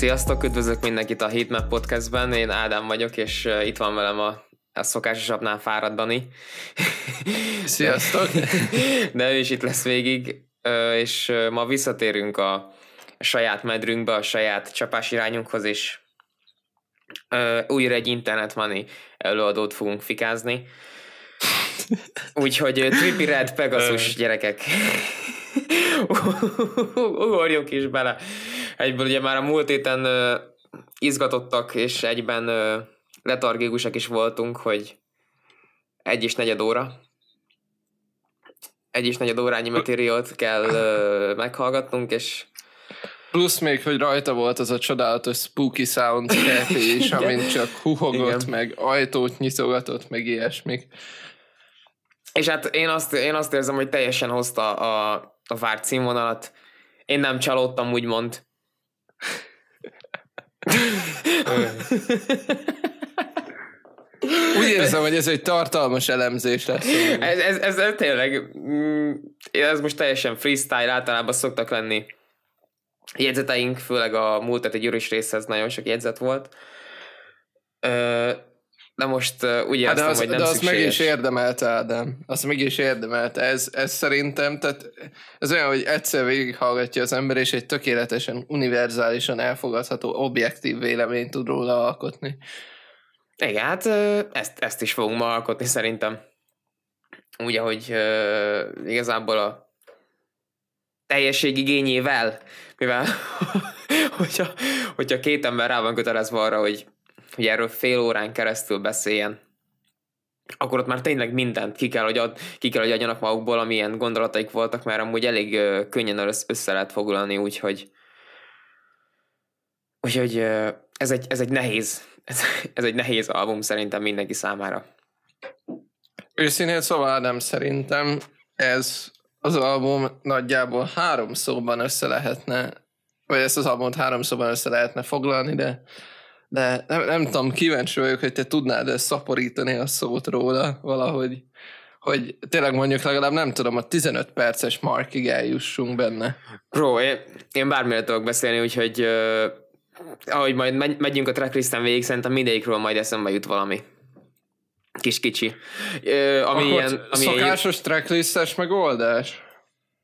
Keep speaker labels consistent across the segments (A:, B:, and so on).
A: Sziasztok, üdvözlök mindenkit a Heatmap Podcastben, én Ádám vagyok, és itt van velem a, a szokásosabbnál fáradt Dani.
B: Sziasztok!
A: De ő is itt lesz végig, és ma visszatérünk a saját medrünkbe, a saját csapás irányunkhoz, és újra egy Internet Money előadót fogunk fikázni. Úgyhogy Trippy Red Pegasus gyerekek. Ugorjunk is bele. Egyből ugye már a múlt héten izgatottak, és egyben letargikusak is voltunk, hogy egy és negyed óra. Egy és negyed órányi materiót kell uh, meghallgatnunk, és
B: Plusz még, hogy rajta volt az a csodálatos spooky sound is, amint csak huhogott, Igen. meg ajtót nyitogatott, meg ilyesmik.
A: És hát én azt, én azt érzem, hogy teljesen hozta a, a várt színvonalat. Én nem csalódtam, úgymond.
B: Úgy érzem, hogy ez egy tartalmas elemzés lesz.
A: Ez, ez, ez, ez tényleg, mm, ez most teljesen freestyle, általában szoktak lenni jegyzeteink, főleg a múlt egy gyűrűs részhez nagyon sok jegyzet volt. De most úgy hát az, hogy nem
B: De
A: azt
B: meg is érdemelte, Ádám. Azt meg is érdemelte. Ez, ez szerintem, tehát ez olyan, hogy egyszer végighallgatja az ember, és egy tökéletesen, univerzálisan elfogadható, objektív véleményt tud róla alkotni.
A: Igen, hát ezt, ezt is fogunk ma alkotni szerintem. Úgy, ahogy uh, igazából a teljesség igényével, mivel hogyha, hogyha két ember rá van kötelezve arra, hogy, hogy erről fél órán keresztül beszéljen, akkor ott már tényleg mindent ki kell, hogy, ad, ki kell, hogy adjanak magukból, amilyen gondolataik voltak, mert amúgy elég uh, könnyen össze lehet foglalni, úgyhogy úgyhogy uh, ez, egy, ez egy nehéz ez, ez egy nehéz album szerintem mindenki számára.
B: Őszintén szóval nem szerintem ez az album nagyjából három szóban össze lehetne, vagy ezt az albumot három szóban össze lehetne foglalni, de, de nem, nem tudom, kíváncsi vagyok, hogy te tudnád ezt szaporítani a szót róla valahogy, hogy tényleg mondjuk legalább nem tudom, a 15 perces markig eljussunk benne.
A: Bro, én, én bármire tudok beszélni, úgyhogy uh, ahogy majd megyünk a tracklisten végig, szerintem mindegyikről majd eszembe jut valami. Kis kicsi.
B: Ö, ami Akkor ilyen, ami szokásos ilyen... tracklistes megoldás?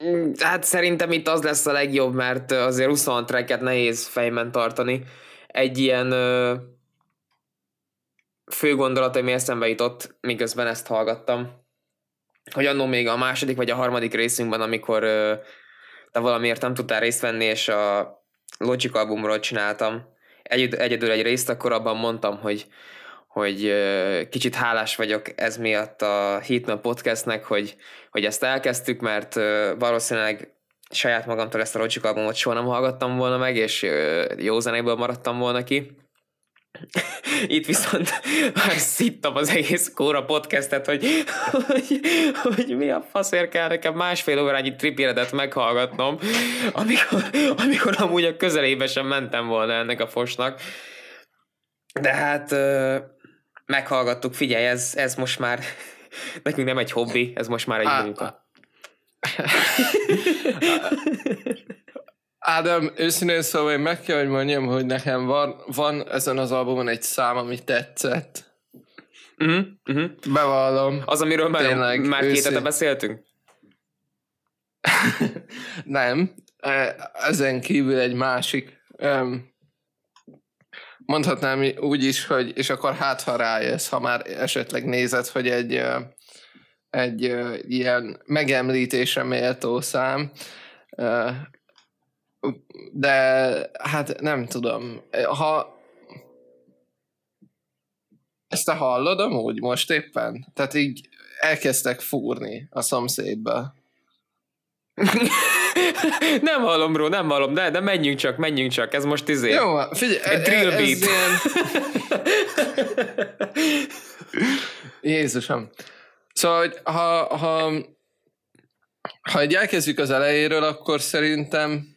A: Mm, hát szerintem itt az lesz a legjobb, mert azért 20 tracket nehéz fejben tartani. Egy ilyen ö, fő gondolat, ami eszembe jutott, miközben ezt hallgattam, hogy annó még a második vagy a harmadik részünkben, amikor ö, te valamiért nem tudtál részt venni, és a Logic albumról csináltam egyedül egy részt, akkor abban mondtam, hogy hogy kicsit hálás vagyok ez miatt a Hitman podcastnek, hogy, hogy ezt elkezdtük, mert valószínűleg saját magamtól ezt a Logic albumot soha nem hallgattam volna meg, és jó zenéből maradtam volna ki. Itt viszont már szittam az egész kóra podcastet, hogy, hogy, hogy mi a faszért kell nekem másfél órányi tripéredet meghallgatnom, amikor, amikor amúgy a közelébe sem mentem volna ennek a fosnak. De hát meghallgattuk, figyelj, ez, ez most már nekünk nem egy hobbi, ez most már egy munka.
B: Ádám, őszintén szóval én meg kell, hogy mondjam, hogy nekem van, van ezen az albumon egy szám, ami tetszett.
A: Uh-huh, uh-huh.
B: Bevallom.
A: Az, amiről már, Tényleg, már két hete beszéltünk?
B: Nem. E, ezen kívül egy másik. Mondhatnám úgy is, hogy, és akkor hát ha rájössz, ha már esetleg nézed, hogy egy, egy ilyen megemlítésre méltó szám, de hát nem tudom. Ha ezt te hallod amúgy most éppen? Tehát így elkezdtek fúrni a szomszédba.
A: nem hallom, bro, nem hallom, de, de menjünk csak, menjünk csak, ez most izé.
B: Jó, figyelj, egy drill beat. Ilyen... Jézusom. Szóval, hogy ha, ha, ha egy elkezdjük az elejéről, akkor szerintem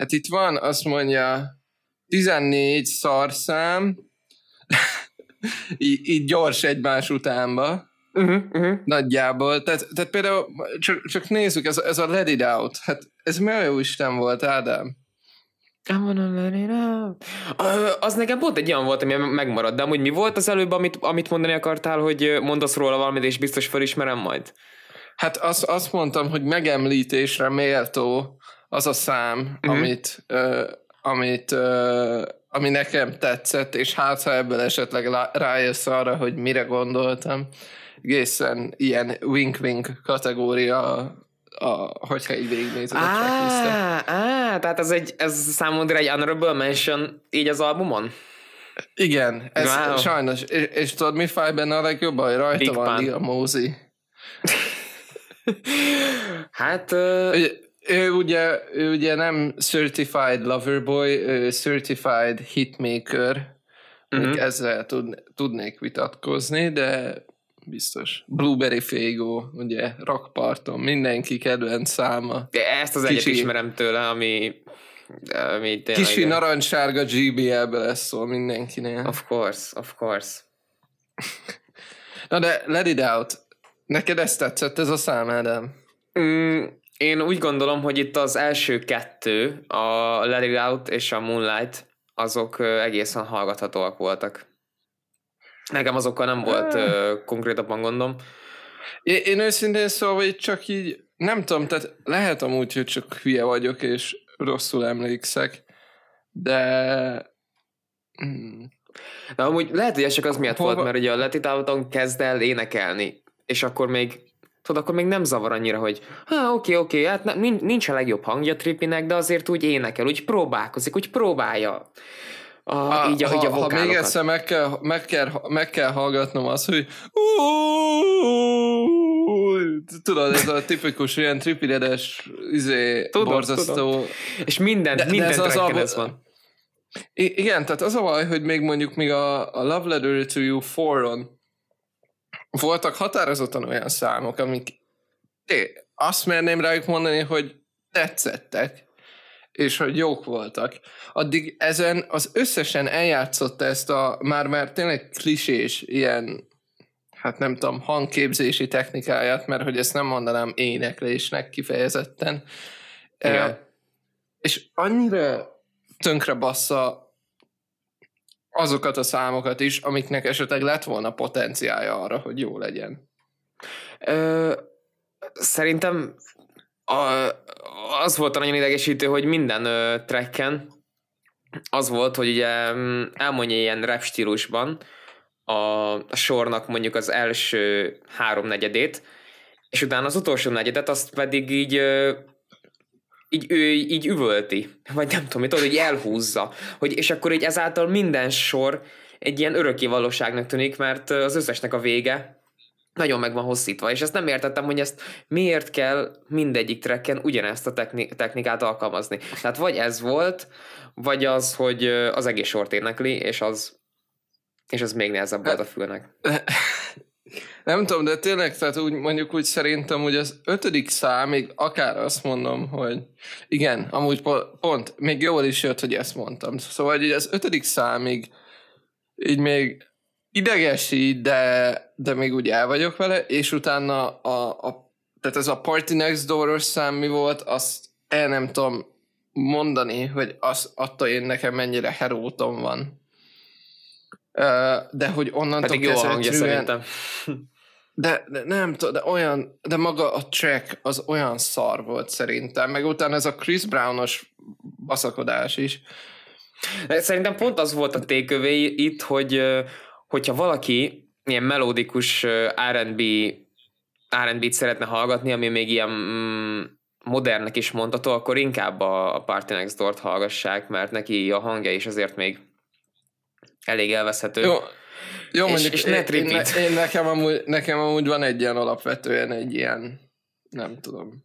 B: Hát itt van, azt mondja, 14 szarszám, így, így gyors egymás utánba. Uh-huh, uh-huh. Nagyjából. Tehát, tehát például csak, csak nézzük, ez, ez a Let It Out. Hát ez mi jó Isten volt, Ádám?
A: Az nekem pont egy olyan volt, ami megmaradt, de amúgy mi volt az előbb, amit, amit mondani akartál, hogy mondasz róla valamit, és biztos felismerem majd?
B: Hát azt, azt mondtam, hogy megemlítésre méltó az a szám,
A: Mhm.
B: uh-huh. amit, ö, amit ö, ami nekem tetszett, és hát ha ebből esetleg rájössz arra, hogy mire gondoltam, egészen ilyen wink-wink kategória, a, hogyha így végignézed a tracklistet.
A: Á, á, tehát ez, egy, ez számodra egy honorable mention így az albumon?
B: Igen, ez
A: Wow.
B: sajnos, és, és tudod mi fáj benne a legjobban, hogy rajta
A: Big
B: van. Lil Mosey.
A: Hát, ö,
B: Ő, ő, ugye, ő ugye nem certified lover boy, ő certified hitmaker. Uh-huh. Ezzel tud, tudnék vitatkozni, de biztos. Blueberry Fégo, ugye, rakparton, mindenki kedvenc száma.
A: ezt az egyet
B: kicsi-
A: ismerem tőle, ami, ami tényleg...
B: Kisi narancssárga GBL-be lesz szól mindenkinél.
A: Of course, of course.
B: Na de let it out. Neked ezt tetszett ez a szám, Ádám?
A: Mm, én úgy gondolom, hogy itt az első kettő, a Let It Out és a Moonlight, azok egészen hallgathatóak voltak. Nekem azokkal nem volt ö, konkrétabban gondom.
B: Én, én őszintén szóval így csak így, nem tudom, tehát lehet amúgy, hogy csak hülye vagyok, és rosszul emlékszek, de... Hmm.
A: De amúgy lehet, hogy ez csak az miatt
B: Hova-
A: volt, mert ugye a Let It Out-on kezd el énekelni, és akkor még tudod, akkor még nem zavar annyira, hogy ha oké, oké, hát ne- nincs a legjobb hangja Trippinek, de azért úgy énekel, úgy próbálkozik, úgy próbálja. A,
B: Ha,
A: így, a,
B: ha,
A: így a
B: ha még egyszer meg kell, meg, kell, meg kell hallgatnom azt, hogy tudod, ez a tipikus ilyen tripidedes izé,
A: Tudom,
B: borzasztó
A: És minden,
B: De- de
A: minden
B: ez az album-
A: ez van.
B: I- igen, tehát az a baj, hogy még mondjuk még a, a Love Letter to You 4-on voltak határozottan olyan számok, amik é, azt merném rájuk mondani, hogy tetszettek, és hogy jók voltak. Addig ezen az összesen eljátszotta ezt a már-már tényleg klisés ilyen hát nem tudom, hangképzési technikáját, mert hogy ezt nem mondanám éneklésnek kifejezetten.
A: Igen.
B: Eh, és annyira tönkre bassza azokat a számokat is, amiknek esetleg lett volna potenciálja arra, hogy jó legyen.
A: Ö, szerintem a, az volt a nagyon idegesítő, hogy minden ö, tracken az volt, hogy ugye mm, elmondja ilyen rap stílusban a, a sornak mondjuk az első háromnegyedét, és utána az utolsó negyedet azt pedig így ö, így ő így üvölti, vagy nem tudom, mit hogy elhúzza, hogy, és akkor így ezáltal minden sor egy ilyen örökké valóságnak tűnik, mert az összesnek a vége nagyon meg van hosszítva, és ezt nem értettem, hogy ezt miért kell mindegyik trekken ugyanezt a techni- technikát alkalmazni. Tehát vagy ez volt, vagy az, hogy az egész sort énekli, és az és az még nehezebb volt a fülnek.
B: Nem tudom, de tényleg, tehát úgy, mondjuk úgy szerintem, hogy az ötödik számig akár azt mondom, hogy igen, amúgy po- pont, még jól is jött, hogy ezt mondtam. Szóval, hogy az ötödik számig így még idegesít, de, de még úgy el vagyok vele, és utána a, a tehát ez a Party Next Door-os szám mi volt, azt el nem tudom mondani, hogy az attól én nekem mennyire herótom van. De hogy onnantól
A: Pedig jó hangja szerintem.
B: de, de nem tudom, de olyan, de maga a track az olyan szar volt szerintem, meg utána ez a Chris Brownos baszakodás is.
A: Szerintem pont az volt a tékövé itt, hogy hogyha valaki ilyen melódikus R&B R&B-t szeretne hallgatni, ami még ilyen mm, modernnek is mondható, akkor inkább a, a Party Next Door-t hallgassák, mert neki a hangja is azért még elég elveszhető.
B: Jó, jó
A: És-
B: mondjuk
A: és
B: én,
A: ne
B: én,
A: tripít.
B: én, nekem, amúgy, nekem amúgy van egy ilyen alapvetően egy ilyen, nem tudom,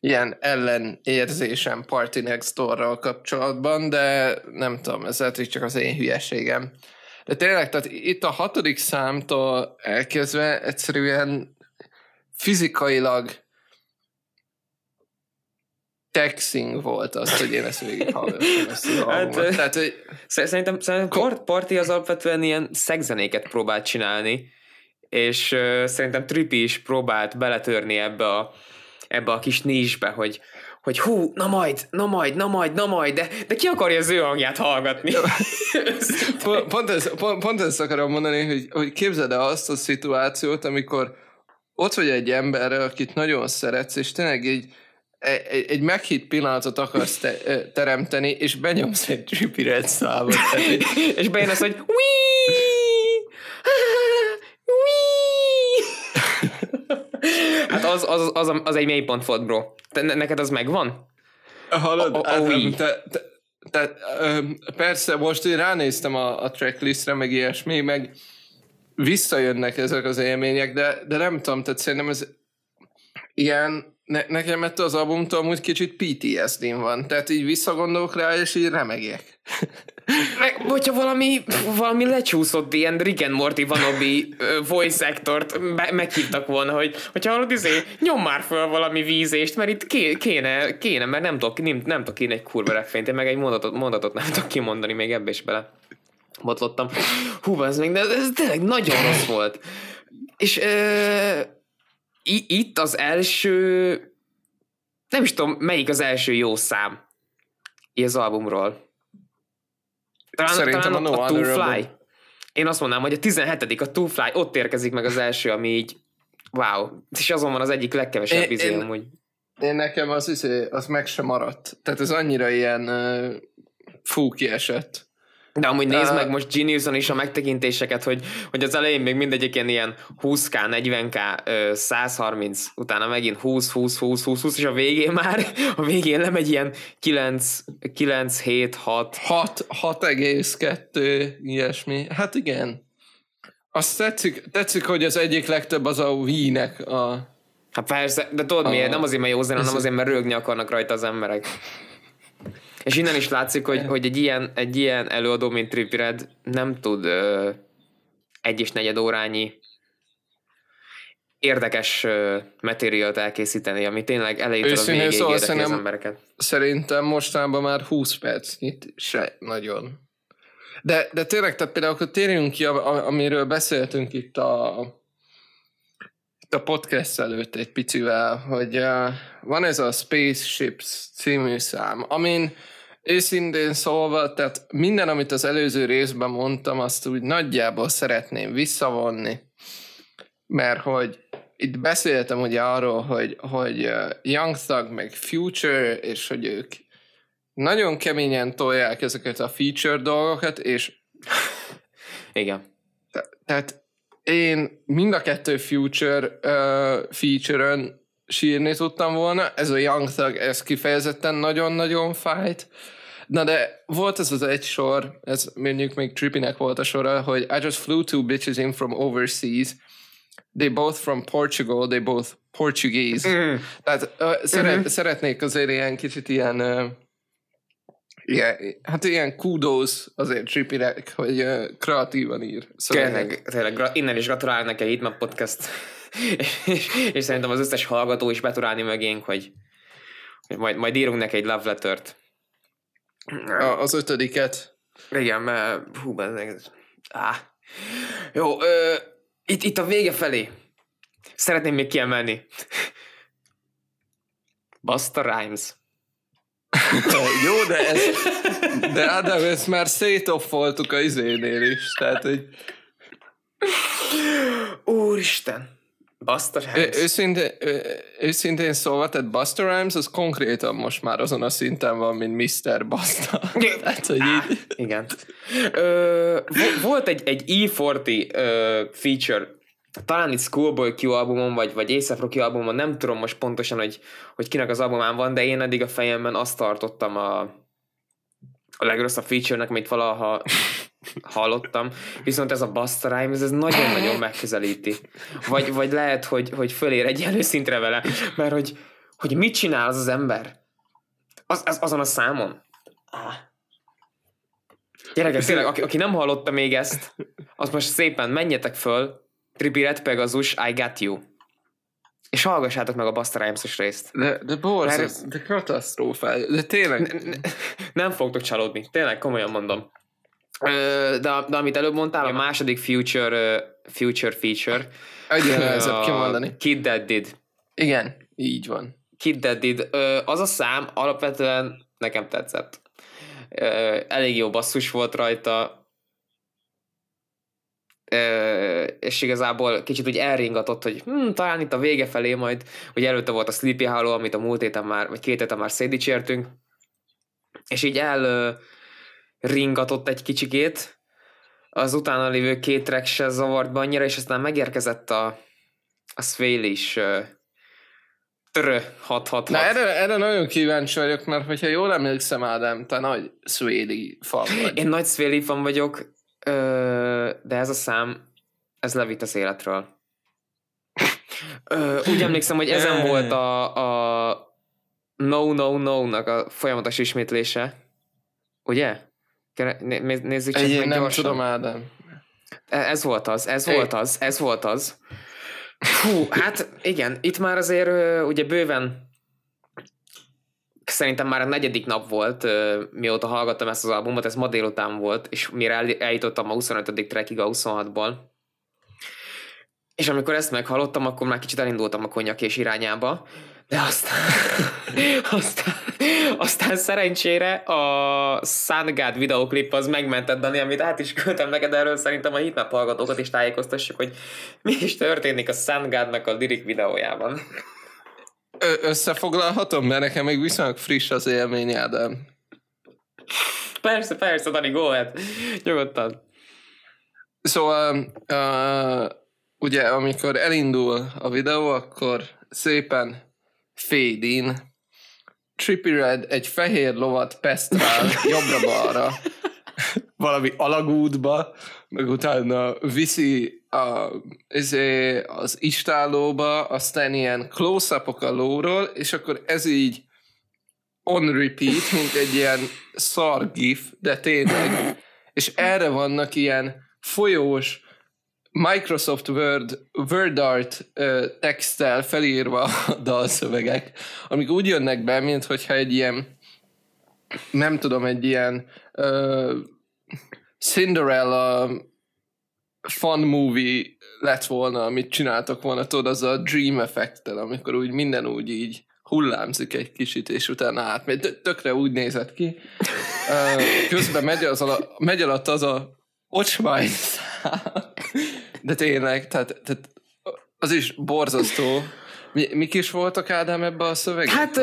B: ilyen ellenérzésem Party Next Door-ral kapcsolatban, de nem tudom, ez lehet, hogy csak az én hülyeségem. De tényleg, tehát itt a hatodik számtól elkezdve egyszerűen fizikailag texting volt az, hogy én ezt végighallgattam, ezt az
A: Hát,
B: albumot.
A: ö,
B: Tehát, hogy
A: Szerintem, szerintem Part- Party az alapvetően ilyen szegzenéket próbált csinálni, és uh, szerintem Trippi is próbált beletörni ebbe a ebbe a kis nízsbe, hogy, hogy hú, na majd, na majd, na majd, na majd, de, de ki akarja az ő hangját hallgatni?
B: pont, pont, ezt, pont, pont ezt akarom mondani, hogy, hogy képzeld el azt a szituációt, amikor ott vagy egy emberrel, akit nagyon szeretsz, és tényleg egy, egy, egy meghitt pillanatot akarsz te, teremteni, és benyomsz egy Trippy Red számot.
A: És bejön az, hogy Hát az, az, az, az egy mélypont volt, bro. Te, neked az megvan?
B: Hallod? A, a, hát, te, te, te, persze, most én ránéztem a, a tracklistre, meg ilyesmi, meg visszajönnek ezek az élmények, de, de nem tudom, tehát szerintem ez ilyen, ne, nekem ettől az albumtól amúgy kicsit PTSD-n van, tehát így visszagondolok rá, és így remegek.
A: Meg, hogyha valami, valami lecsúszott ilyen and Morty vanobi voice actort meghívtak volna, hogy hogyha hallod, izé, nyom már föl valami vízést, mert itt ké, kéne, kéne, mert nem tudok, nem, nem tudok én egy kurva refényt, én meg egy mondatot, mondatot nem tudok kimondani még ebbe is bele botlottam. Hú, ez még, de ez tényleg nagyon rossz volt. És ö, itt az első, nem is tudom, melyik az első jó szám az albumról. Talán, Szerintem talán a, no a Two Fly. Én azt mondanám, hogy a 17 a Two Fly, ott érkezik meg az első, ami így wow. És azon van az egyik legkevesebb izé amúgy.
B: Én nekem az, izé, az meg sem maradt. Tehát ez annyira ilyen uh, fú kiesett.
A: De amúgy nézd meg most Geniuson is a megtekintéseket, hogy, hogy az elején még mindegyik ilyen, ilyen 20k, 40k, 130, utána megint 20, 20, 20, 20, 20, és a végén már, a végén lemegy ilyen 9, 9 7, 6.
B: 6, 6,2, ilyesmi. Hát igen. Azt tetszik, tetszik, hogy az egyik legtöbb az a Wii-nek a...
A: Hát persze, de tudod a, miért? Nem azért, mert jó zene, hanem azért, mert rögni akarnak rajta az emberek. És innen is látszik, hogy, hogy egy, ilyen, egy ilyen előadó, mint Trippy Red nem tud ö, egy és negyed órányi érdekes materiált elkészíteni, ami tényleg elejétől a végéig szóval az embereket.
B: Szerintem mostanában már 20 percnyit se nagyon. De, de tényleg, tehát például akkor térjünk ki, amiről beszéltünk itt a, itt a podcast előtt egy picivel, hogy uh, van ez a Spaceships című szám, amin őszintén szólva, tehát minden, amit az előző részben mondtam, azt úgy nagyjából szeretném visszavonni, mert hogy itt beszéltem ugye arról, hogy, hogy Young Thug meg Future, és hogy ők nagyon keményen tolják ezeket a feature dolgokat, és
A: igen.
B: Te, tehát én mind a kettő Future uh, feature-ön sírni tudtam volna. Ez a Young Thug, ez kifejezetten nagyon-nagyon fájt. Na de volt ez az egy sor, ez mondjuk még Trippinek volt a sora, hogy I just flew two bitches in from overseas. They both from Portugal, they both Portuguese. Mm. Tehát uh, szeret, mm-hmm. szeretnék azért ilyen kicsit ilyen uh, ilyen, hát ilyen kudos azért Trippinek, hogy kreatívan ír.
A: Szóval tényleg, tényleg, innen is gratulálok neki a Hitmap Podcast és, és, szerintem az összes hallgató is beturálni mögénk, hogy, hogy majd, majd írunk neki egy love letter-t.
B: A, az ötödiket.
A: Igen, mert hú, ez, ah. Jó, ö, itt, itt a vége felé szeretném még kiemelni. Basta Rhymes.
B: Jó, de ez, de Adam, ezt már szétoffoltuk a izénél is, tehát, hogy...
A: Úristen. Buster Rhymes.
B: Őszintén, őszintén szólva, tehát Buster Rhymes az konkrétan most már azon a szinten van, mint Mr. Basta.
A: tehát, hogy így... Igen. Ö, volt egy, egy E40 ö, feature, talán itt Schoolboy Q albumon, vagy, vagy A$AP Rocky albumon, nem tudom most pontosan, hogy, hogy kinek az albumán van, de én eddig a fejemben azt tartottam a, a legrosszabb feature-nek, amit valaha hallottam, viszont ez a Basta Rhymes, ez nagyon-nagyon megközelíti. Vagy, vagy lehet, hogy, hogy fölér egy előszintre vele, mert hogy, hogy mit csinál az az ember az, az, azon a számon. Gyerekek, tényleg, aki, aki nem hallotta még ezt, az most szépen menjetek föl, Trippy Red Pegasus, I Got You. És hallgassátok meg a Basta Rhymes-os részt.
B: De, de borzasztó, de katasztrófa, de tényleg. Ne, ne,
A: nem fogtok csalódni, tényleg komolyan mondom. De, de amit előbb mondtál, a második future, future feature.
B: Egyre nehezebb kimondani.
A: Kid That Did.
B: Igen, így van.
A: Kid That Did. Ö, az a szám alapvetően nekem tetszett. Ö, elég jó basszus volt rajta, és igazából kicsit úgy elringatott, hogy hm, talán itt a vége felé majd, hogy előtte volt a Sleepy Hollow, amit a múlt héten már, vagy két héten már szétdicsértünk, és így el ringatott egy kicsikét, az utána lévő két track se zavart be annyira, és aztán megérkezett a, a Swale is törö 666.
B: Na erre, erre nagyon kíváncsi vagyok, mert hogyha jól emlékszem, Ádám, te nagy Swaley fan vagy.
A: Én nagy Swaley fan vagyok, de ez a szám, ez levitt az életről. Úgy emlékszem, hogy ezen volt a, a No No No-nak a folyamatos ismétlése. Ugye? Nézzük csak
B: Én meg nem gyorsan. tudom, Ádám.
A: E, ez volt az, ez volt az, ez volt az. Hú, hát igen, itt már azért ugye bőven szerintem már a negyedik nap volt, mióta hallgattam ezt az albumot, ez ma délután volt, és mire eljutottam a 25. trackig a 26-ból. És amikor ezt meghallottam, akkor már kicsit elindultam a konyakés irányába, de aztán, aztán, aztán szerencsére a Sun God videoklip az megmentett, Dani, amit át is küldtem neked erről, szerintem a hitnap hallgatókat is tájékoztassuk, hogy mi is történik a Sun God-nak a lirik videójában.
B: Összefoglalhatom, mert nekem még viszonylag friss az élmény, Ádám.
A: Persze, persze, Dani, go ahead. Nyugodtan.
B: Szóval, uh, ugye, amikor elindul a videó, akkor szépen fade in, Trippy Red egy fehér lovat pesztrál jobbra-balra, valami alagútba, meg utána viszi a, izé, az istálóba, aztán ilyen close a lóról, és akkor ez így on repeat, mint egy ilyen szar gif, de tényleg. És erre vannak ilyen folyós, Microsoft Word, Word Art uh, texttel felírva a dalszövegek, amik úgy jönnek be, mint hogyha egy ilyen nem tudom, egy ilyen uh, Cinderella fun movie lett volna, amit csináltak volna, tudod, az a dream effektel, amikor úgy minden úgy így hullámzik egy kicsit, és utána átmegy. Tökre úgy nézett ki. Közben megy, az a, megy alatt az a ocsmány de tényleg, tehát, tehát az is borzasztó. Mi, mik is voltak, Ádám, ebbe a szövegben?
A: Hát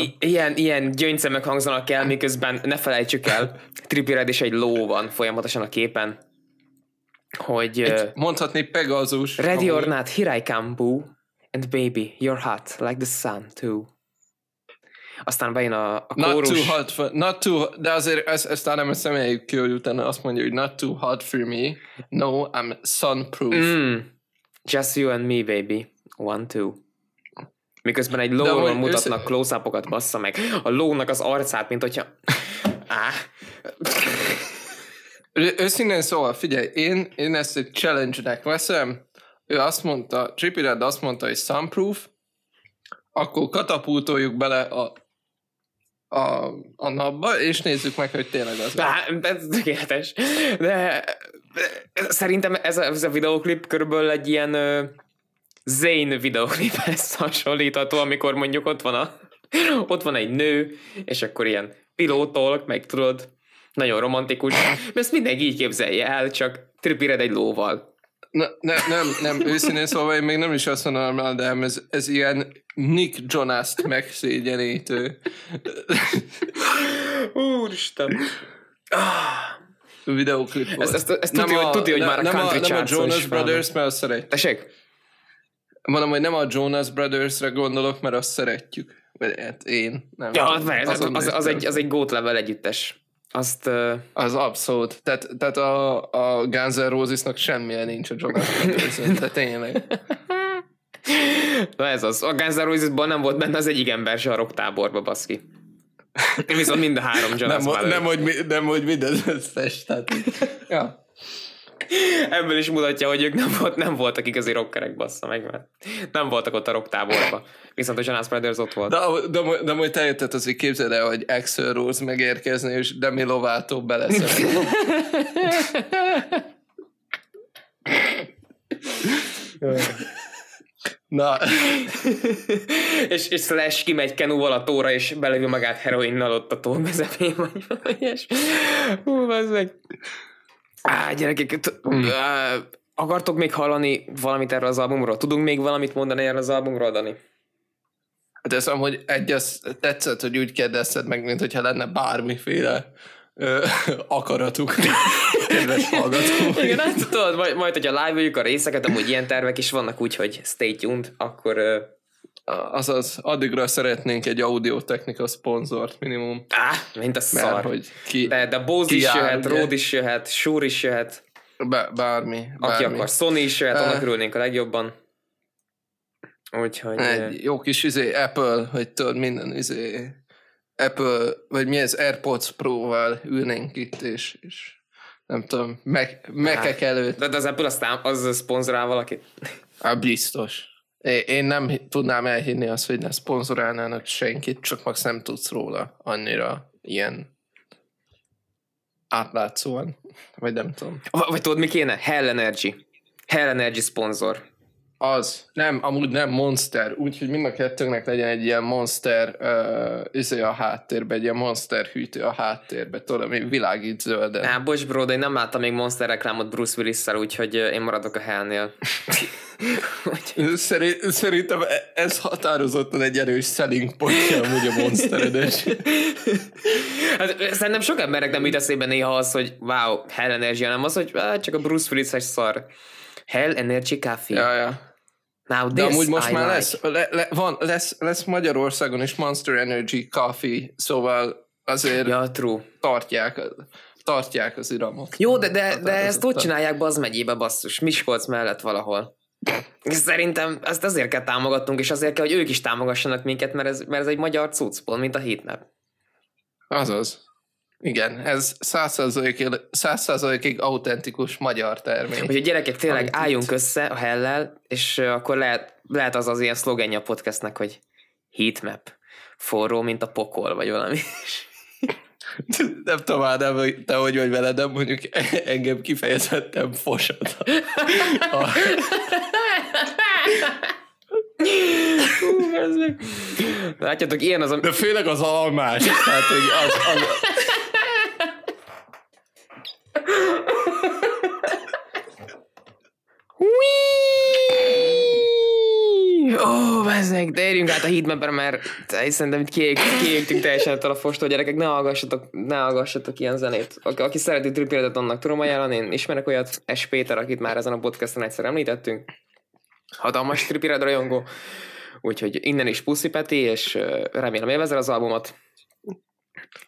A: i- ilyen, ilyen gyöngyszemek hangzanak el, miközben ne felejtsük el, Trippy is egy ló van folyamatosan a képen, hogy... Egy,
B: mondhatni Pegasus.
A: Ready or not, here I come, boo. And baby, you're hot, like the sun too. Aztán bejön a, a
B: not
A: kórus.
B: Too hot for, not too, de azért ezt, ezt nem szemeljük ki, hogy utána azt mondja, hogy not too hot for me. No, I'm sunproof.
A: Mm. Just you and me, baby. One, two. Miközben egy lóról mutatnak össze... close bassza meg. A lónak az arcát, mint hogyha... Á.
B: Őszintén szóval, figyelj, én, én ezt egy challenge-nek veszem. Ő azt mondta, Trippy Red azt mondta, hogy sunproof, akkor katapultoljuk bele a a, a napba, és nézzük meg, hogy tényleg az.
A: Bá, ez tökéletes. De, szerintem ez a, ez a videoklip körülbelül egy ilyen uh, Zane videokliphez hasonlítható, amikor mondjuk ott van a ott van egy nő, és akkor ilyen pilótolk, meg tudod, nagyon romantikus. Ezt mindenki így képzelje el, csak tripired egy lóval.
B: Ne, ne, nem, nem, őszintén szóval én még nem is azt mondanám, de ez, ez ilyen Nick Jonas-t megszégyenítő.
A: Úristen.
B: Videoklip volt.
A: Ezt, ezt, ezt nem tudja, a, hogy, tudja, hogy már a country
B: nem a, nem a Jonas Brothers, mert azt szeretjük.
A: Tessék?
B: Mondom, hogy nem a Jonas Brothers-re gondolok, mert azt szeretjük. Hát én. Nem.
A: Ja, az, az, az, az, egy, az egy gót level együttes. Azt, uh...
B: Az abszolút. Tehát, tehát a, a Guns N' Roses-nak semmilyen nincs a brothers tehát tényleg.
A: Na ez az. A Guns N' Roses-ban nem volt benne az egyik ember se a rocktáborba, baszki. Én viszont mind a három Jonas
B: nem, nem, hogy, nem, hogy minden összes. Tehát, ja.
A: Ebből is mutatja, hogy ők nem, volt, nem voltak igazi rockerek, bassza meg, mert nem voltak ott a rock táborban. Viszont a Jonas Brothers ott volt.
B: De, de, de, de majd te jötted azért képzeld el, hogy Axel Rose megérkezni, és Demi Lovato beleszeret. Na,
A: és, és Slash kimegy kenúval a tóra, és belevő magát heroinnal ott a tó közepén, vagy ilyesmi. Hú, bazzeg. Á, gyerekek, t-
B: Mm.
A: á, akartok még hallani valamit erről az albumról? Tudunk még valamit mondani erről az albumról, Dani?
B: hát ez amúgy egy, az tetszett, hogy úgy kérdezted meg, mint hogyha lenne bármiféle ö, akaratuk, kedves hallgató.
A: Igen, hát tudod, majd, majd hogyha live a részeket, amúgy ilyen tervek is vannak, úgyhogy stay tuned, akkor ö,
B: Azaz, addigra szeretnénk egy audio-technika szponzort minimum,
A: á, mint a
B: mert
A: szar.
B: hogy ki,
A: De, de Bose
B: ki
A: is
B: áll,
A: jöhet? Rode is jöhet, Shure is jöhet,
B: Bá- bármi,
A: aki
B: bármi.
A: akar, Sony is jöhet,
B: Eh.
A: annak örülnénk a legjobban. Úgyhogy...
B: Egy jó kis izé, Apple, hogy tudod, minden izé, Apple, vagy mi ez, AirPods Pro-val ülnénk itt, és, és nem tudom, meg, mekek előtt.
A: De, de az Apple aztán az szponzorál valakit.
B: Hát biztos. Én nem tudnám elhinni azt, hogy ne szponzorálnának senkit, csak max nem tudsz róla annyira ilyen átlátszóan, vagy nem tudom.
A: V- Vagy tudod, mi kéne? Hell Energy. Hell Energy szponzor.
B: Az, nem, amúgy nem Monster, úgyhogy mind a kettőnknek legyen egy ilyen Monster uh, izé a háttérbe, egy ilyen Monster hűtő a háttérbe, tudod, ami világít zölden.
A: Á, bocs bro, de én nem láttam még Monster reklámot Bruce Willis-szel, úgyhogy én maradok a. Úgyhogy-
B: Szerint, szerintem e- ez határozottan egy erős selling pontja amúgy a Monster Energy.
A: hát, szerintem sok embernek nem jut eszébe néha az, hogy wow, Hell Energy, hanem az, hogy á, csak a Bruce Willis-es szar. Hell Energy Coffee.
B: ja, ja.
A: Now
B: De amúgy most
A: I
B: már
A: like.
B: lesz, le, le, van, lesz, lesz Magyarországon is Monster Energy Coffee, szóval azért ja.
A: True.
B: tartják, tartják az iramot.
A: Jó, de, de, de ezt
B: Határozottan.
A: csinálják Baz megyébe, basszus, Miskolc mellett valahol. Szerintem ezt azért kell támogatnunk, és azért kell, hogy ők is támogassanak minket, mert ez, mert ez egy magyar cuccból, mint a Heatmap.
B: Azaz. Igen, ez százszázalékig autentikus magyar termék.
A: Hogy a gyerekek tényleg
B: Amit
A: álljunk
B: itt-
A: össze a hellel, és akkor lehet, lehet az az ilyen szlogenja a podcastnek, hogy Heatmap. Forró, mint a pokol, vagy valami.
B: Nem tudom, Ádám, hogy te hogy vagy veled, de mondjuk engem kifejezetten fosat. A,
A: Hú, Látjátok, ilyen az a...
B: de főleg az almás. Tehát, hogy az, az,
A: Ó, bezzeg, de érjünk át a Heatmapre, mert te- szerintem kiég, kiégtünk teljesen ettől a fostól, gyerekek, ne hallgassatok, ne hallgassatok ilyen zenét. Aki, aki szereti Tripiredet, annak tudom ajánlani, én ismerek olyat, S. Péter, akit már ezen a podcasten egyszer említettünk. Hatalmas Tripired rajongó. Úgyhogy innen is puszi Peti, és remélem élvezel az albumot.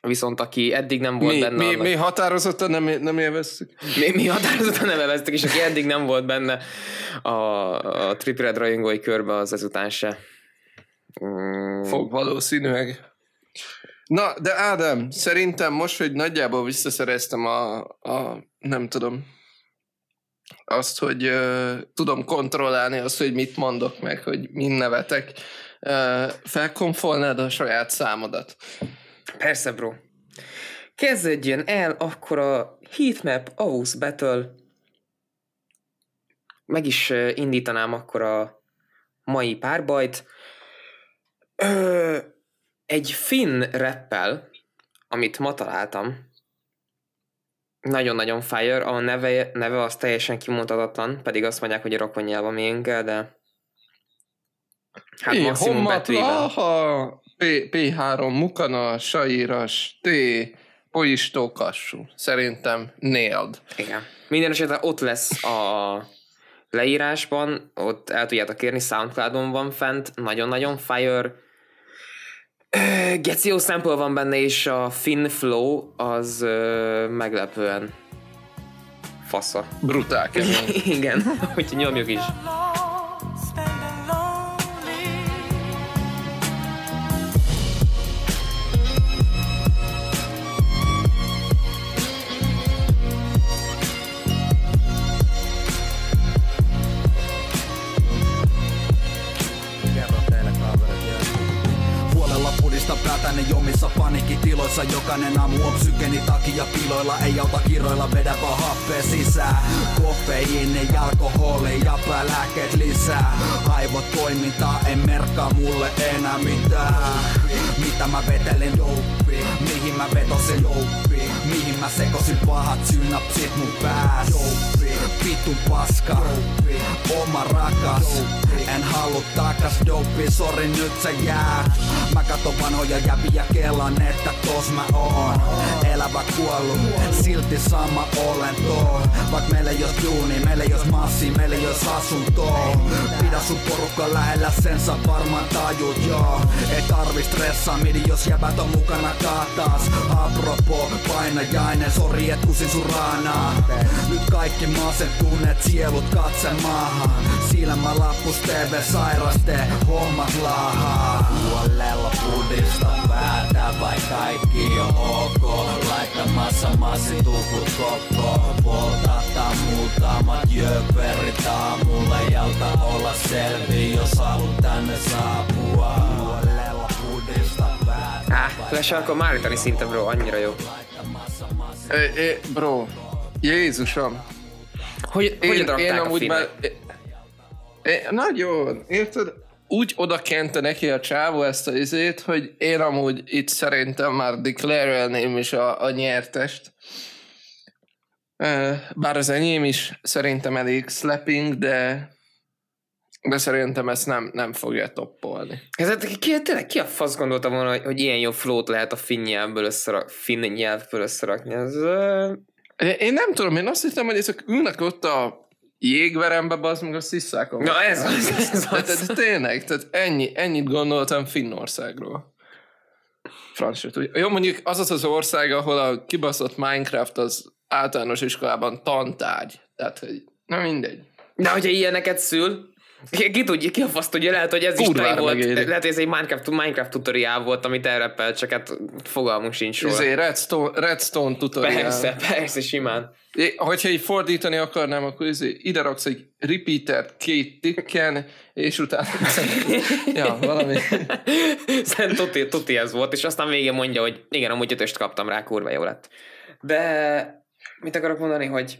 A: Viszont aki eddig nem volt
B: mi,
A: benne,
B: mi,
A: annak-
B: mi határozottan nem, nem élveztük.
A: mi, mi határozottan nem eveztük, és aki eddig nem volt benne a, a Tripired rajongói körbe, az ezután se. Mm,
B: Fog valószínűleg. Na, de Ádám, szerintem most, hogy nagyjából visszaszereztem a, a nem tudom, azt, hogy uh, tudom kontrollálni azt, hogy mit mondok meg, hogy mind nevetek, uh, felkonfolnád a saját számodat.
A: Persze, bro. Kezdődjön el akkor a Heatmap Aus Battle. Meg is indítanám akkor a mai párbajt. Ö, egy finn rappel, amit ma találtam, nagyon-nagyon fire, a neve, neve az teljesen kimondhatatlan, pedig azt mondják, hogy a rokonnyelv a miénkkel, de hát
B: P,
A: maximum.
B: Laha, P, P3, Mukana, Sairas, T, Poistó, Kassú. Szerintem nailed.
A: Igen. Minden esetre ott lesz a leírásban, ott el tudjátok kérni, Soundcloudon van fent, nagyon-nagyon fire. Ö, Geci jó sample van benne, és a Finn Flow az ö, meglepően fasza.
B: Brutál kemény.
A: Igen, úgyhogy nyomjuk is.
C: Paniikkitiloissa Jokainen aamu on psykeni takia piloilla Ei auta kiroilla, vedä vaan happea sisään. Kofeiini, alkoholi ja päälääkkeet lisää. Aivot toimintaa, ei merkkaa mulle enää mitään. Mitä mä vetelin douppi, mihin mä vetosin douppi Mihin mä sekosin pahat synapsit mun pääs douppi, vittu paska. Oma rakas. En halua takas douppi, sori nyt sä jää. Mä katon vanhoja jäviä kelan, että tos mä oon. Elävä kuollut, silti sama olento Vaik meillä ei jos duuni, meillä ei jos massi, meillä ei jos asunto Pidä sun porukka lähellä, sen sä varmaan tajut joo. Ei tarvi stressaa, midi jos jäbät on mukana kaatas Apropo, painajainen, sori et kusin sun raanaa. Nyt kaikki masentuneet sielut katse maahan. Silmä lappus TV sairaste, hommat laahaa. Huolella pudista päätä, vai kaikki on ok. Laittamassa massitukut koko Poltata muutamat jöperit aamulla Jalta olla selvi, jos haluat tänne saapua. Huolella pudista päätä,
A: Äh, Flash alkoi määritani szinte bro, annyira jó.
B: Ei, ei, bro, Jézusom.
A: Hogy, hogy
B: Én, én
A: rakták a
B: amúgy
A: finnek?
B: már... É, nagyon, érted? Úgy oda kente neki a csávó ezt a izét, hogy én amúgy itt szerintem már declare is a, a nyertest. Bár az enyém is szerintem elég slapping, de de szerintem ezt nem, nem fogja toppolni.
A: Ez, hát ki, tényleg ki a fasz gondolta volna, hogy, hogy ilyen jó flót lehet a finn nyelvből, összerak, finn nyelvből összerakni? Ez,
B: Én nem tudom, én azt hittem, hogy ezek ülnek ott a jégverembe, bazd meg a sziszákon.
A: Na, ez az, ez az.
B: Tehát, tehát tényleg, tehát ennyi, ennyit gondoltam Finnországról. Francia. Jó, mondjuk az az az ország, ahol a kibaszott Minecraft az általános iskolában tantárgy. Tehát, hogy na mindegy.
A: de hogyha ilyeneket szül, ki, ki tudja, ki a fasz tudja, lehet, hogy ez is
B: Kurvára
A: tej volt,
B: megéri.
A: lehet, hogy ez egy Minecraft, Minecraft tutoriál volt, amit elrepel, csak hát fogalmunk sincs róla.
B: Izé, Redstone, Redstone tutorial.
A: Persze, persze, simán.
B: É, Hogyha így fordítani akarnám, akkor izé, ide raksz egy repeatert két tikken, és utána... ja, valami.
A: Szerintem tuti, tuti ez volt, és aztán végén mondja, hogy igen, amúgy ötöst kaptam rá, kurva jó lett. De mit akarok mondani, hogy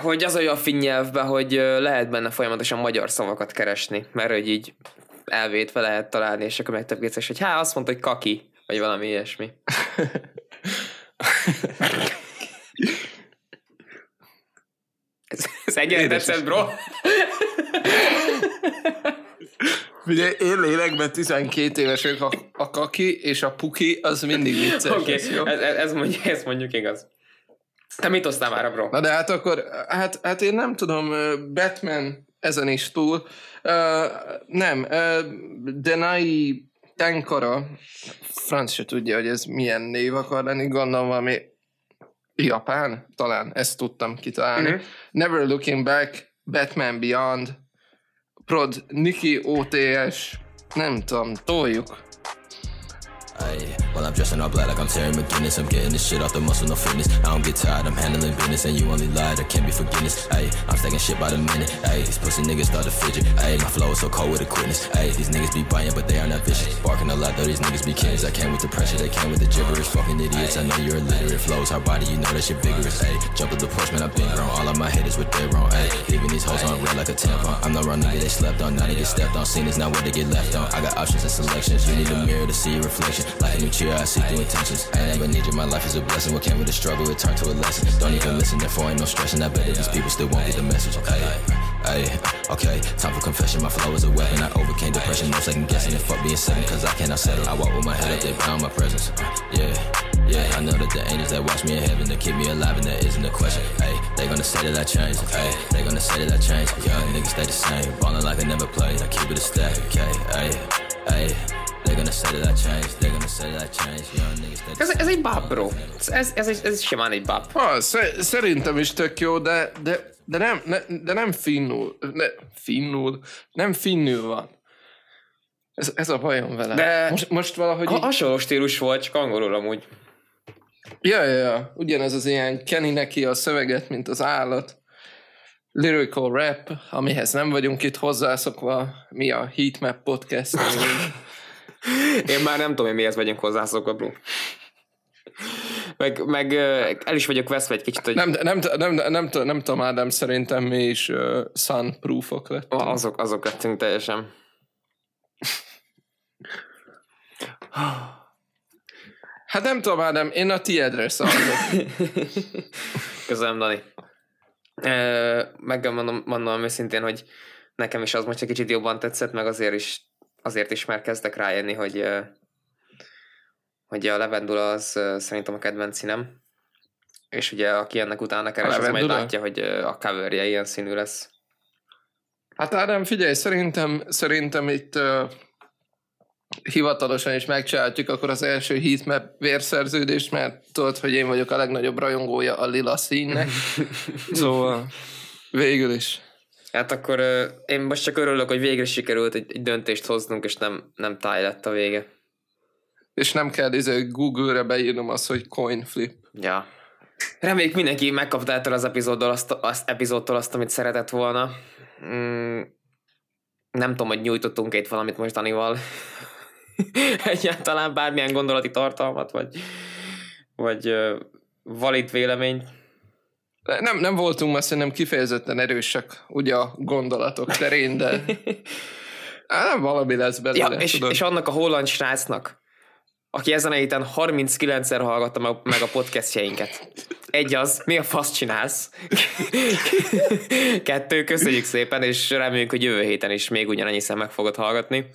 A: hogy az olyan finn nyelvben, hogy lehet benne folyamatosan magyar szavakat keresni, mert hogy így elvétve lehet találni, és akkor megtöbb hogy hát azt mondta, hogy kaki, vagy valami ilyesmi. ez, ez
B: Édes.
A: tetszett, bro.
B: Ugye én lélekben 12 éves vagyok, a, a kaki és a puki, az mindig vicces.
A: Oké, okay. ez, ez, ez, mondjuk, ez mondjuk igaz. Te mit hoztál már, bro?
B: Na de hát akkor, hát, hát én nem tudom, Batman ezen is túl. Uh, nem, uh, Denai Tenkara, franc se tudja, hogy ez milyen név akar lenni, gondolom valami japán, talán ezt tudtam kitalálni.
A: Mhm.
B: Never Looking Back, Batman Beyond, Prod, Nikki OTS, nem tudom, toljuk.
D: Well, I'm dressing all black like I'm Terry McGinnis. I'm getting this shit off the muscle, no fitness. I don't get tired, I'm handling business. And you only lied, I can't be forgiveness. Ayy, I'm stacking shit by the minute. Ayy, these pussy niggas start to fidget. Ayy, my flow is so cold with a quickness. Ayy, these niggas be biting, but they are not vicious. Barking a lot, though these niggas be kids. I came with the pressure, they came with the gibberish. Fucking idiots, I know you're illiterate. Flows, hard body, you know that shit vigorous. Ayy, jump with the push, man, I've been grown. All of my haters with they wrong. Ayy, leaving these hoes on red like a tampon. I'm not wrong they slept on. Now they get stepped on. Seen is not what they get left on. I got options and selections. You need a mirror to see your reflection. Like new cheer, I see through intentions. I never need you, my life is a blessing. What came with the struggle, it turned to a lesson. Don't even listen, therefore ain't no stressing. I bet that these people still won't get the message. Ayy, ayy, okay. Time for confession, my flow is a weapon. I overcame depression, no second guessing. And fuck being second, cause I cannot settle. I walk with my head up, they bound my presence. Yeah. Yeah, I know that the angels that watch me in heaven, they keep me alive, and that isn't a question. Hey, they gonna say that I changed. Hey, they gonna say that I changed. Young niggas stay the same, ballin' like I never played. I keep it a stack. Okay, hey, hey.
A: Ez, ez egy bab, bro. Ez, ez, ez, ez, simán egy bab.
B: Ah, sze- szerintem is tök jó, de, de, de, nem, ne, de nem finnul. Ne, finnul. Nem finnül van. Ez, ez a bajom vele.
A: De-
B: Most, most valahogy...
A: Ha,
B: így-
A: hasonló stílus volt, csak angolul amúgy.
B: Ja, ja, ja. Ugyanez az ilyen Kenny neki a szöveget, mint az állat. Lyrical rap, amihez nem vagyunk itt hozzászokva. Mi a Heatmap podcast.
A: Én már nem tudom, hogy mihez vagyunk hozzászokva, bro. Meg, meg el is vagyok veszve egy kicsit, hogy
B: Nem, nem, nem, nem, nem, nem, nem tudom, Ádám, szerintem mi is uh, sunproofok lett.
A: azok, azok lettünk teljesen.
B: Hát nem tudom, Ádám, én a tiedre szavazok.
A: Köszönöm, Dani. Meg mondom, mondom őszintén, hogy nekem is az most egy kicsit jobban tetszett, meg azért is, azért is már kezdek rájönni, hogy, hogy a levendula az szerintem a kedvenc színem. És ugye aki ennek utána keres, az majd látja, hogy a coverje ilyen színű lesz.
B: Hát Ádám, figyelj, szerintem, szerintem itt uh, hivatalosan is megcsinálhatjuk akkor az első heatmap vérszerződést, mert tudod, hogy én vagyok a legnagyobb rajongója a lila színnek. Szóval végül is.
A: Hát akkor én most csak örülök, hogy végre sikerült egy, egy döntést hoznunk, és nem, nem táj lett a vége.
B: És nem kell izé, Google-re beírnom azt, hogy coin flip.
A: Ja. Reméljük mindenki megkapta ettől az epizóddal azt, azt, epizódtól azt, amit szeretett volna. Mm, nem tudom, hogy nyújtottunk itt valamit most Danival. Egyáltalán bármilyen gondolati tartalmat, vagy, vagy valid véleményt.
B: Nem, nem voltunk már szerintem kifejezetten erősek ugye a gondolatok terén, de Á, valami lesz
A: Ja,
B: belőle.
A: és,
B: tudod.
A: és annak a holland srácnak, aki ezen a héten 39-szer hallgatta meg, a podcastjeinket. Egy az, mi a fasz csinálsz? Kettő, köszönjük szépen, és reméljük, hogy jövő héten is még ugyanannyiszer meg fogod hallgatni.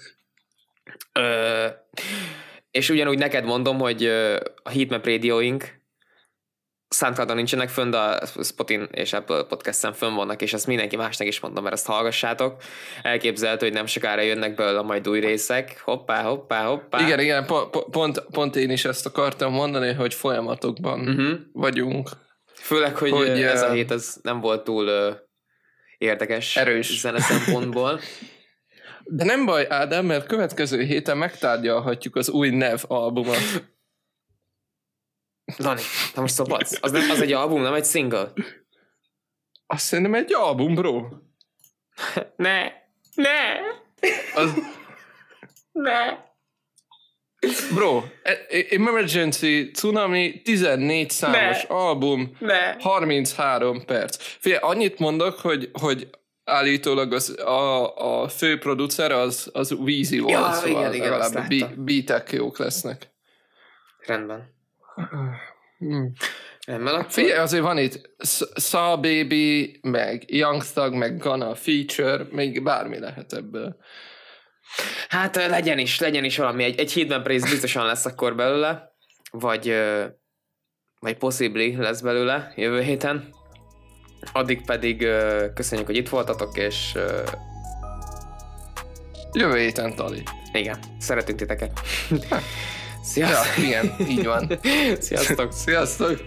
A: Ö, és ugyanúgy neked mondom, hogy a Heatmap rádióink Soundcloudon nincsenek fönn, de a Spotin és Apple Podcast-en fönn vannak, és ezt mindenki másnak is mondom, mert ezt hallgassátok. Elképzelhető, hogy nem sokára jönnek belőle majd új részek. Hoppá, hoppá, hoppá.
B: Igen, igen, po- po- pont, pont én is ezt akartam mondani, hogy folyamatokban
A: Uh-huh.
B: vagyunk.
A: Főleg, hogy,
B: Hogy,
A: ez a hét ez nem volt túl ö, érdekes
B: Erős.
A: zene szempontból.
B: De nem baj, Ádám, mert következő héten megtárgyalhatjuk az új Nev albumot.
A: Dani, te most szabadsz? Az, nem, az egy album, nem egy single?
B: Azt szerintem egy album, bro.
A: Ne! Ne!
B: Az,
A: Ne!
B: bro, e- e- Emergency Tsunami 14 számos
A: Ne.
B: album,
A: Ne!
B: 33 perc. Figyelj, annyit mondok, hogy, hogy állítólag az, a, a fő producer az, az Weezy volt,
A: Ja,
B: szóval
A: igen, igen,
B: legalább beatek jók lesznek.
A: Rendben.
B: Hmm.
A: Rendben, akkor...
B: Figyelj, azért van itt Saw Baby, meg Young Thug, meg Gunna feature, még bármi lehet ebből.
A: Hát legyen is, legyen is valami. Egy, egy Hidden Praise biztosan lesz akkor belőle, vagy, vagy possibly lesz belőle jövő héten. Addig pedig köszönjük, hogy itt voltatok, és
B: Jövő héten Tali.
A: igen, szeretünk titeket.
B: Ja,
A: Sziasztok!
B: igen, így van.
A: Sziasztok!
B: Sziasztok!